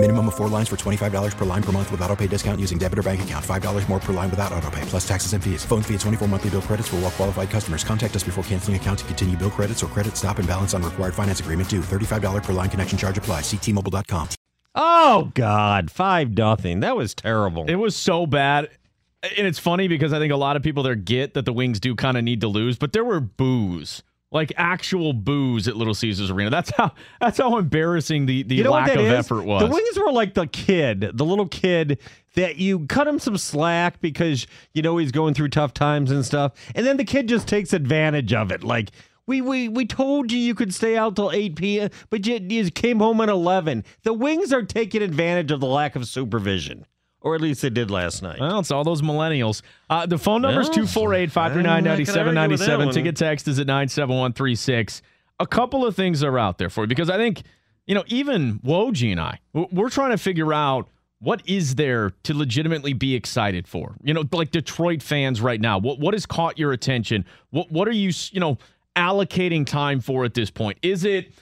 Minimum of four lines for $25 per line per month with auto pay discount using debit or bank account. $5 more per line without auto pay, plus taxes and fees. Phone fee at 24 monthly bill credits for all well qualified customers. Contact us before canceling account to continue bill credits or credit stop and balance on required finance agreement due. $35 per line connection charge apply. Ctmobile.com. Oh God, five nothing. That was terrible. It was so bad. And it's funny because I think a lot of people there get that the Wings do kind of need to lose, but there were boos. Like actual boos at Little Caesars Arena. That's how that's how embarrassing the, the you know lack of is? effort was. The Wings were like the kid, the little kid that you cut him some slack because you know he's going through tough times and stuff, and then the kid just takes advantage of it. Like we we we told you you could stay out till eight p.m., but you, you came home at eleven. The Wings are taking advantage of the lack of supervision. Or at least they did last night. Well, it's all those millennials. Uh, the phone number is Well, 248 539 I'm not gonna argue with that 9797. Ticket text is at 97136. A couple of things are out there for you because I think, you know, even Woj and I, we're trying to figure out what is there to legitimately be excited for? You know, like Detroit fans right now. What what has caught your attention? What what are you, you know, allocating time for at this point? Is it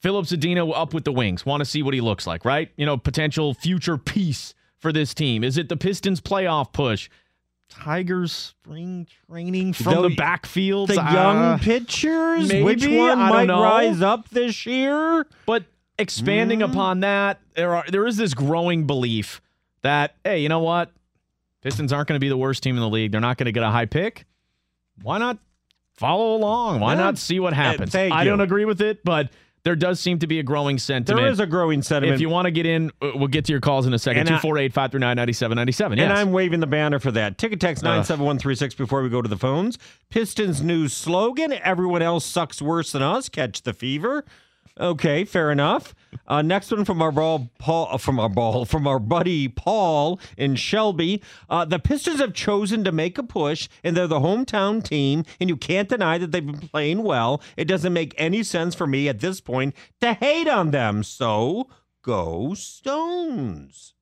Filip Zadina up with the Wings? Want to see what he looks like, right? You know, potential future piece for this team. Is it the Pistons playoff push? Tigers spring training from Though the backfield. The young Uh, pitchers, maybe, which one I might know. rise up this year? But expanding Mm. upon that, there are there is this growing belief that hey, you know what? Pistons aren't going to be the worst team in the league. They're not going to get a high pick. Why not follow along? Why Yeah. not see what happens? thank I you. don't agree with it, but there does seem to be a growing sentiment. There is a growing sentiment. If you want to get in, uh, we'll get to your calls in a second. And 248 539 9797. And I'm waving the banner for that. Ticket text 97136 before we go to the phones. Pistons new slogan everyone else sucks worse than us. Catch the fever. Okay, fair enough. Uh, next one from our ball, Paul, uh, from our ball, from our buddy Paul in Shelby. Uh, the Pistons have chosen to make a push, and they're the hometown team, and you can't deny that they've been playing well. It doesn't make any sense for me at this point to hate on them. So go Stones.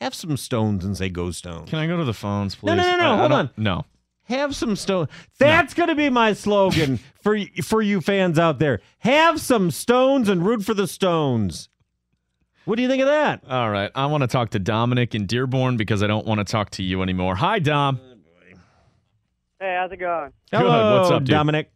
Have some stones and say go Stones. Can I go to the phones, please? No, no, no, no, I- I hold don't- on. No. Have some stones. That's going to be my slogan for for you fans out there. Have some stones and root for the Stones. What do you think of that? All right. I want to talk to Dominic in Dearborn because I don't want to talk to you anymore. Hi, Dom. Hey, how's it going? Good. Hello, What's up, dude? Dominic?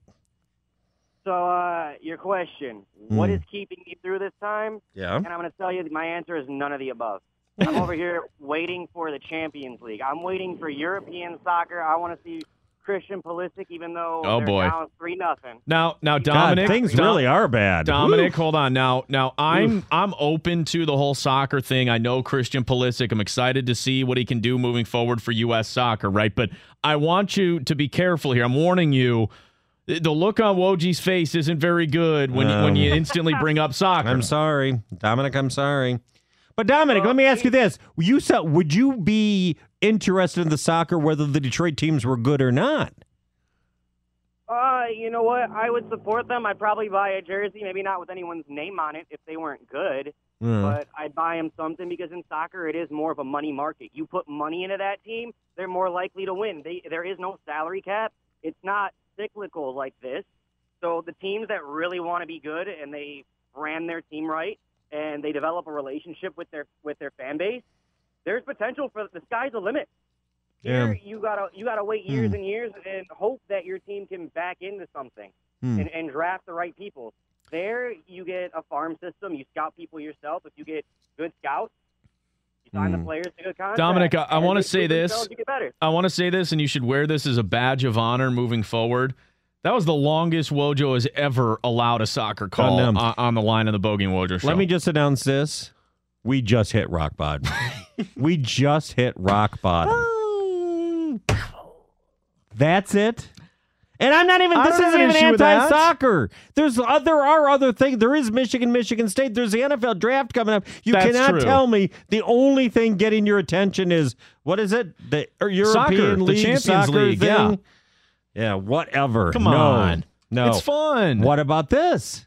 So, uh, your question: What is keeping me through this time? Yeah. And I'm going to tell you, my answer is none of the above. I'm over here waiting for the Champions League. I'm waiting for European soccer. I want to see Christian Pulisic, even though Oh, they're boy. down three nothing. Now, now, God, Dominic. things Dom- really are bad. Dominic, Woo. hold on. Now, now I'm I'm open to the whole soccer thing. I know Christian Pulisic. I'm excited to see what he can do moving forward for U.S. soccer, right? But I want you to be careful here. I'm warning you. The look on Woji's face isn't very good when you, when you um. instantly bring up soccer. I'm sorry, Dominic. I'm sorry. But Dominic, let me ask you this: You said, would you be interested in the soccer whether the Detroit teams were good or not? Uh, you know what? I would support them. I'd probably buy a jersey, maybe not with anyone's name on it if they weren't good. Hmm. But I'd buy them something because in soccer it is more of a money market. You put money into that team, they're more likely to win. They, there is no salary cap. It's not cyclical like this. So the teams that really want to be good and they brand their team right and they develop a relationship with their with their fan base, there's potential for the sky's the limit. Yeah. Here you gotta you gotta wait years and years and hope that your team can back into something Hmm. and, and draft the right people. There you get a farm system. You scout people yourself. If you get good scouts, you sign Hmm. the players to good contracts. Dominic, I- I wanna say this. You get better. I want to say this, and you should wear this as a badge of honor moving forward. That was the longest Wojo has ever allowed a soccer call on, on the line of the Bogey and Wojo show. Let me just announce this: we just hit rock bottom. we just hit rock bottom. That's it. And I'm not even. I This isn't an even issue with that. anti-soccer. There's uh, there are other things. There is Michigan, Michigan State. There's the NFL draft coming up. You That's cannot true. tell me the only thing getting your attention is what is it? The European Soccer, the League, Champions soccer League, thing? yeah. Yeah, whatever. Come No. on. no. It's fun. What about this?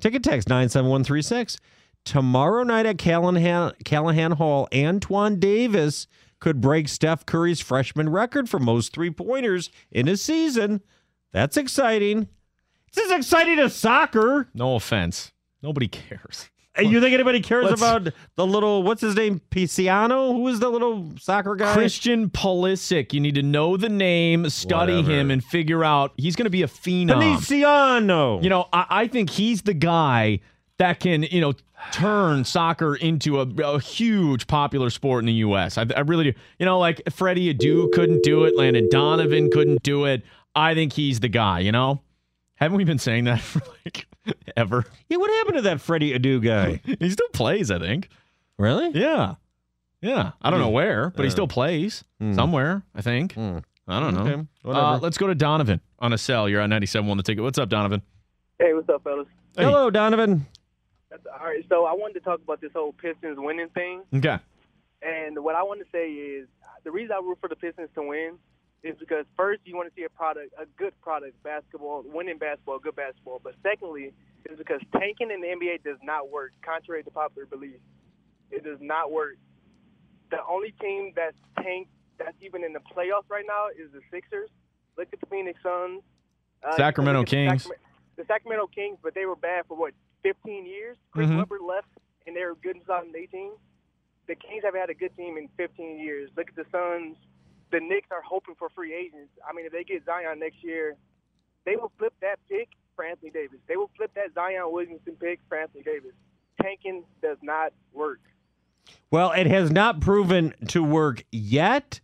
Ticket text 97136. tomorrow night at Calihan, Calihan Hall, Antoine Davis could break Steph Curry's freshman record for most three pointers in a season. That's exciting. It's as exciting as soccer. No offense. Nobody cares. And you think anybody cares Let's- about the little what's his name Pisciano? Who is the little soccer guy? Christian Pulisic. You need to know the name, study Whatever. him, and figure out he's going to be a phenom. Pisciano. You know, I, I think he's the guy that can, you know, turn soccer into a, a huge popular sport in the U.S. I, I really do. You know, like Freddie Adu couldn't do it, Landon Donovan couldn't do it. I think he's the guy. You know, haven't we been saying that for like ever? yeah, what happened to that Freddie Adu guy? He still plays, I think. really? Yeah, yeah. I don't know hmm. where, but he uh. still plays hmm. somewhere. I think. Hmm. I don't know. Okay, uh, let's go to Donovan on a cell. You're on 97 on the ticket. What's up, Donovan? Hey, what's up, fellas? Hey. Hello, Donovan. That's, all right, so I wanted to talk about this whole Pistons winning thing, Okay. and what I want to say is the reason I root for the Pistons to win is because first you want to see a product, a good product, basketball, winning basketball, good basketball. But secondly, is because tanking in the NBA does not work, contrary to popular belief. It does not work. The only team that's tanked, that's even in the playoffs right now, is the Sixers. Look at the Phoenix Suns. Uh, Sacramento at the Kings. The Sacramento Kings, but they were bad for what 15 years. Chris Mhm. Webber left, and they were good in 2018. The Kings haven't had a good team in 15 years. Look at the Suns. The Knicks are hoping for free agents. I mean, if they get Zion next year, they will flip that pick for Anthony Davis. They will flip that Zion Williamson pick for Anthony Davis. Tanking does not work. Well, it has not proven to work yet,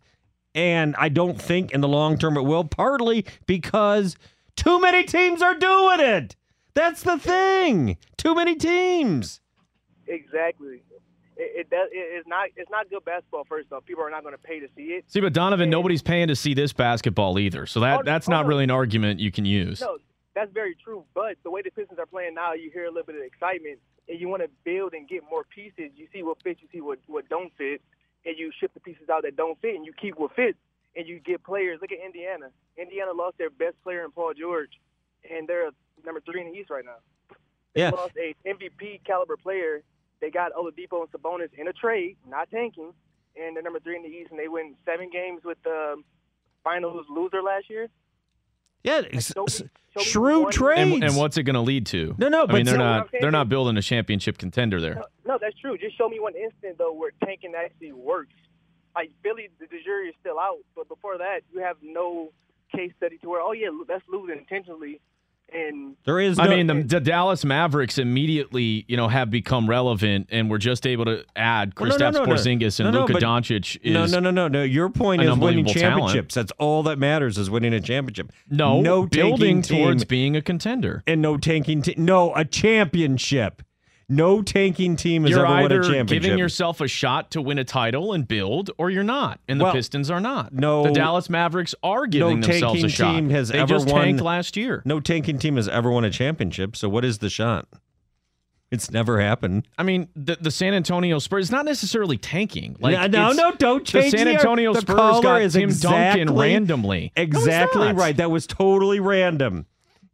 and I don't think in the long term it will. Partly because too many teams are doing it. That's the thing. Too many teams. Exactly. It, it does. It's not. It's not good basketball. First off, people are not going to pay to see it. See, but Donovan, nobody's paying to see this basketball either. So that Oh, that's oh, not really an argument you can use. No, that's very true. But the way the Pistons are playing now, you hear a little bit of excitement, and you want to build and get more pieces. You see what fits, you see what what don't fit, and you ship the pieces out that don't fit, and you keep what fits, and you get players. Look at Indiana. Indiana lost their best player in Paul George, and they're number three in the East right now. They Yeah. lost a MVP caliber player. They got Oladipo and Sabonis in a trade, not tanking, and they're number three in the East, and they win seven games with the finals loser last year. Yeah, Like, s- show me- show me shrewd one- trades. And, and what's it going to lead to? No, no, I but mean they're not they're not building a championship contender there. No, no, that's true. Just show me one instant though where tanking actually works. Like Philly, the, the jury is still out, but before that, you have no case study to where oh yeah, let's lose intentionally, and there is. No, I mean, the, the Dallas Mavericks immediately, you know, have become relevant, and we're just able to add Well, no, Kristaps no, no, no. Porzingis and No, no, Luka but- Doncic. Is no, no, no, no, no. Your point is winning unbelievable talent. championships. That's all that matters is winning a championship. no, no building tanking towards team being a contender. and no tanking. Te- no, a championship. No tanking team has You're ever won a championship. giving yourself a shot to win a title and build, or you're not. And the Well, Pistons are not. no- the Dallas Mavericks are giving themselves tanking a shot. No tanking team has they ever just won- tanked last year. no tanking team has ever won a championship. So what is the shot? It's never happened. I mean, the, the San Antonio Spurs is not necessarily tanking. Like no, no, no, don't The change San Antonio the Spurs caller got Tim exactly, Duncan randomly. Exactly not. right. That was totally random.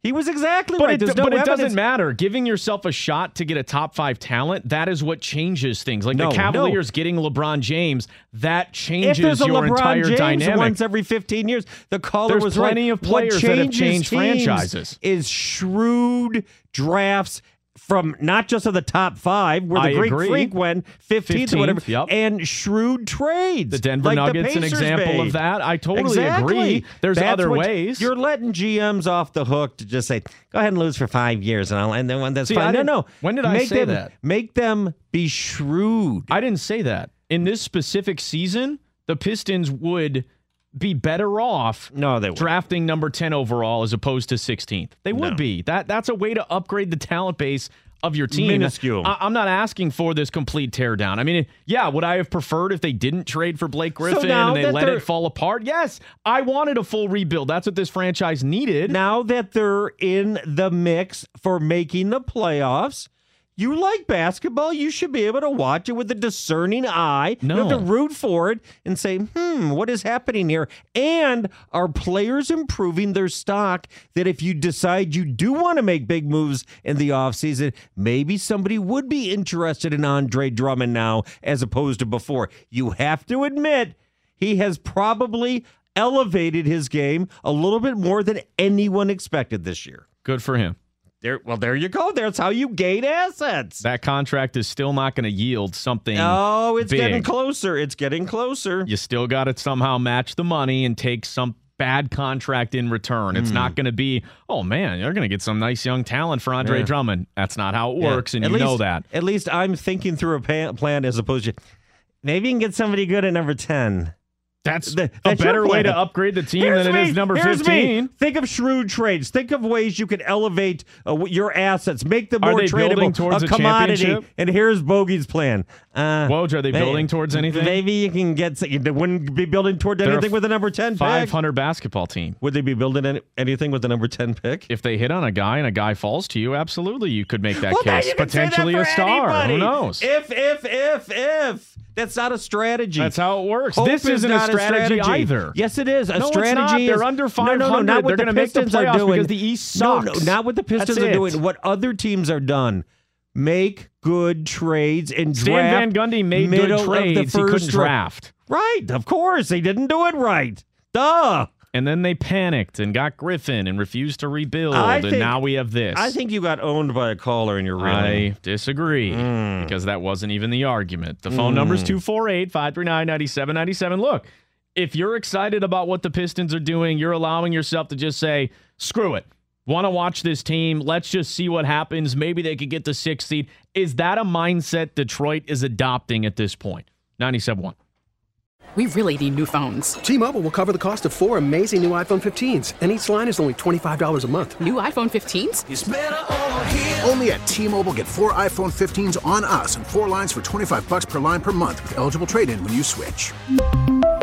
He was exactly But, right. it, no but it doesn't matter. Giving yourself a shot to get a top five talent, that is what changes things. Like No, the no. Cavaliers getting LeBron James, that If changes there's a your LeBron entire James dynamic. once every 15 years, the caller There's was plenty right. of players what that have changed franchises. Is shrewd drafts from not just of the top five, where the I Greek agree. Freak went 15th, or whatever, yep. and shrewd trades. the Denver like Nuggets, the an example made. of that. I totally Exactly. agree. There's That's other ways. You're letting GMs off the hook to just say, "Go ahead and lose for five years, and I'll and then when that's See, fine." No, no. when did I say them, that? Make them be shrewd. I didn't say that. In this specific season, the Pistons would be better off No, they wouldn't. drafting number 10 overall as opposed to 16th. They would No. be. That that's a way to upgrade the talent base of your team. Minuscule. I, am not asking for this complete teardown. I mean, yeah, would I have preferred if they didn't trade for Blake Griffin now and they let it fall apart? Yes, I wanted a full rebuild. That's what this franchise needed. now that they're in the mix for making the playoffs, You like basketball, you should be able to watch it with a discerning eye. You No. have to root for it and say, hmm, what is happening here? And are players improving their stock that if you decide you do want to make big moves in the offseason, maybe somebody would be interested in Andre Drummond now as opposed to before? You have to admit, he has probably elevated his game a little bit more than anyone expected this year. Good for him. There, well, there you go. That's how you gain assets. That contract is still not going to yield something. Oh, it's big. getting closer. It's getting closer. You still got to somehow match the money and take some bad contract in return. It's Hmm. not going to be, oh man, you're going to get some nice young talent for Andre Yeah. Drummond. That's not how it Yeah. works, and At you know that. At least I'm thinking through a plan as opposed to maybe you can get somebody good at number ten. That's, Th- a better way to upgrade the team Here's than it me. is number Here's 15. Me. Think of shrewd trades. Think of ways you can elevate uh, your assets, make them more tradable, towards a a commodity. championship? And here's Bogey's plan. Uh, Woj, are they building towards anything? Maybe you can get. They wouldn't be building toward They're anything with a number ten pick. 500 basketball team. Would they be building any, anything with the number ten pick? If they hit on a guy and a guy falls to you, absolutely you could make that Well, case. can that Potentially a star. anybody. Who knows? If, if, if, if. That's not a strategy. That's how it works. Hope this is isn't not a strategy, either. Yes, it is. A No, it's strategy not. is They're under No, no, no, not what They're the make the Pistons are doing. because the East No, no, not what the Pistons That's are doing. What other teams are done. Make good trades and Stan draft Van Gundy made middle good of the trades. He couldn't first draft. Right, of course. They didn't do it right. Duh. And then they panicked and got Griffin and refused to rebuild. I and think- now we have this. I think you got owned by a caller and you're really. I disagree Mm. because that wasn't even the argument. The phone number is 248 539 9797. Look, if you're excited about what the Pistons are doing, you're allowing yourself to just say, screw it. Want to watch this team? Let's just see what happens. Maybe they could get the sixth seed. Is that a mindset Detroit is adopting at this point? 97.1. We really need new phones. T-Mobile will cover the cost of four amazing new iPhone 15s, and each line is only $25 a month. New iPhone 15s? Only at T-Mobile get four iPhone 15s on us and four lines for 25 bucks per line per month with eligible trade-in when you switch.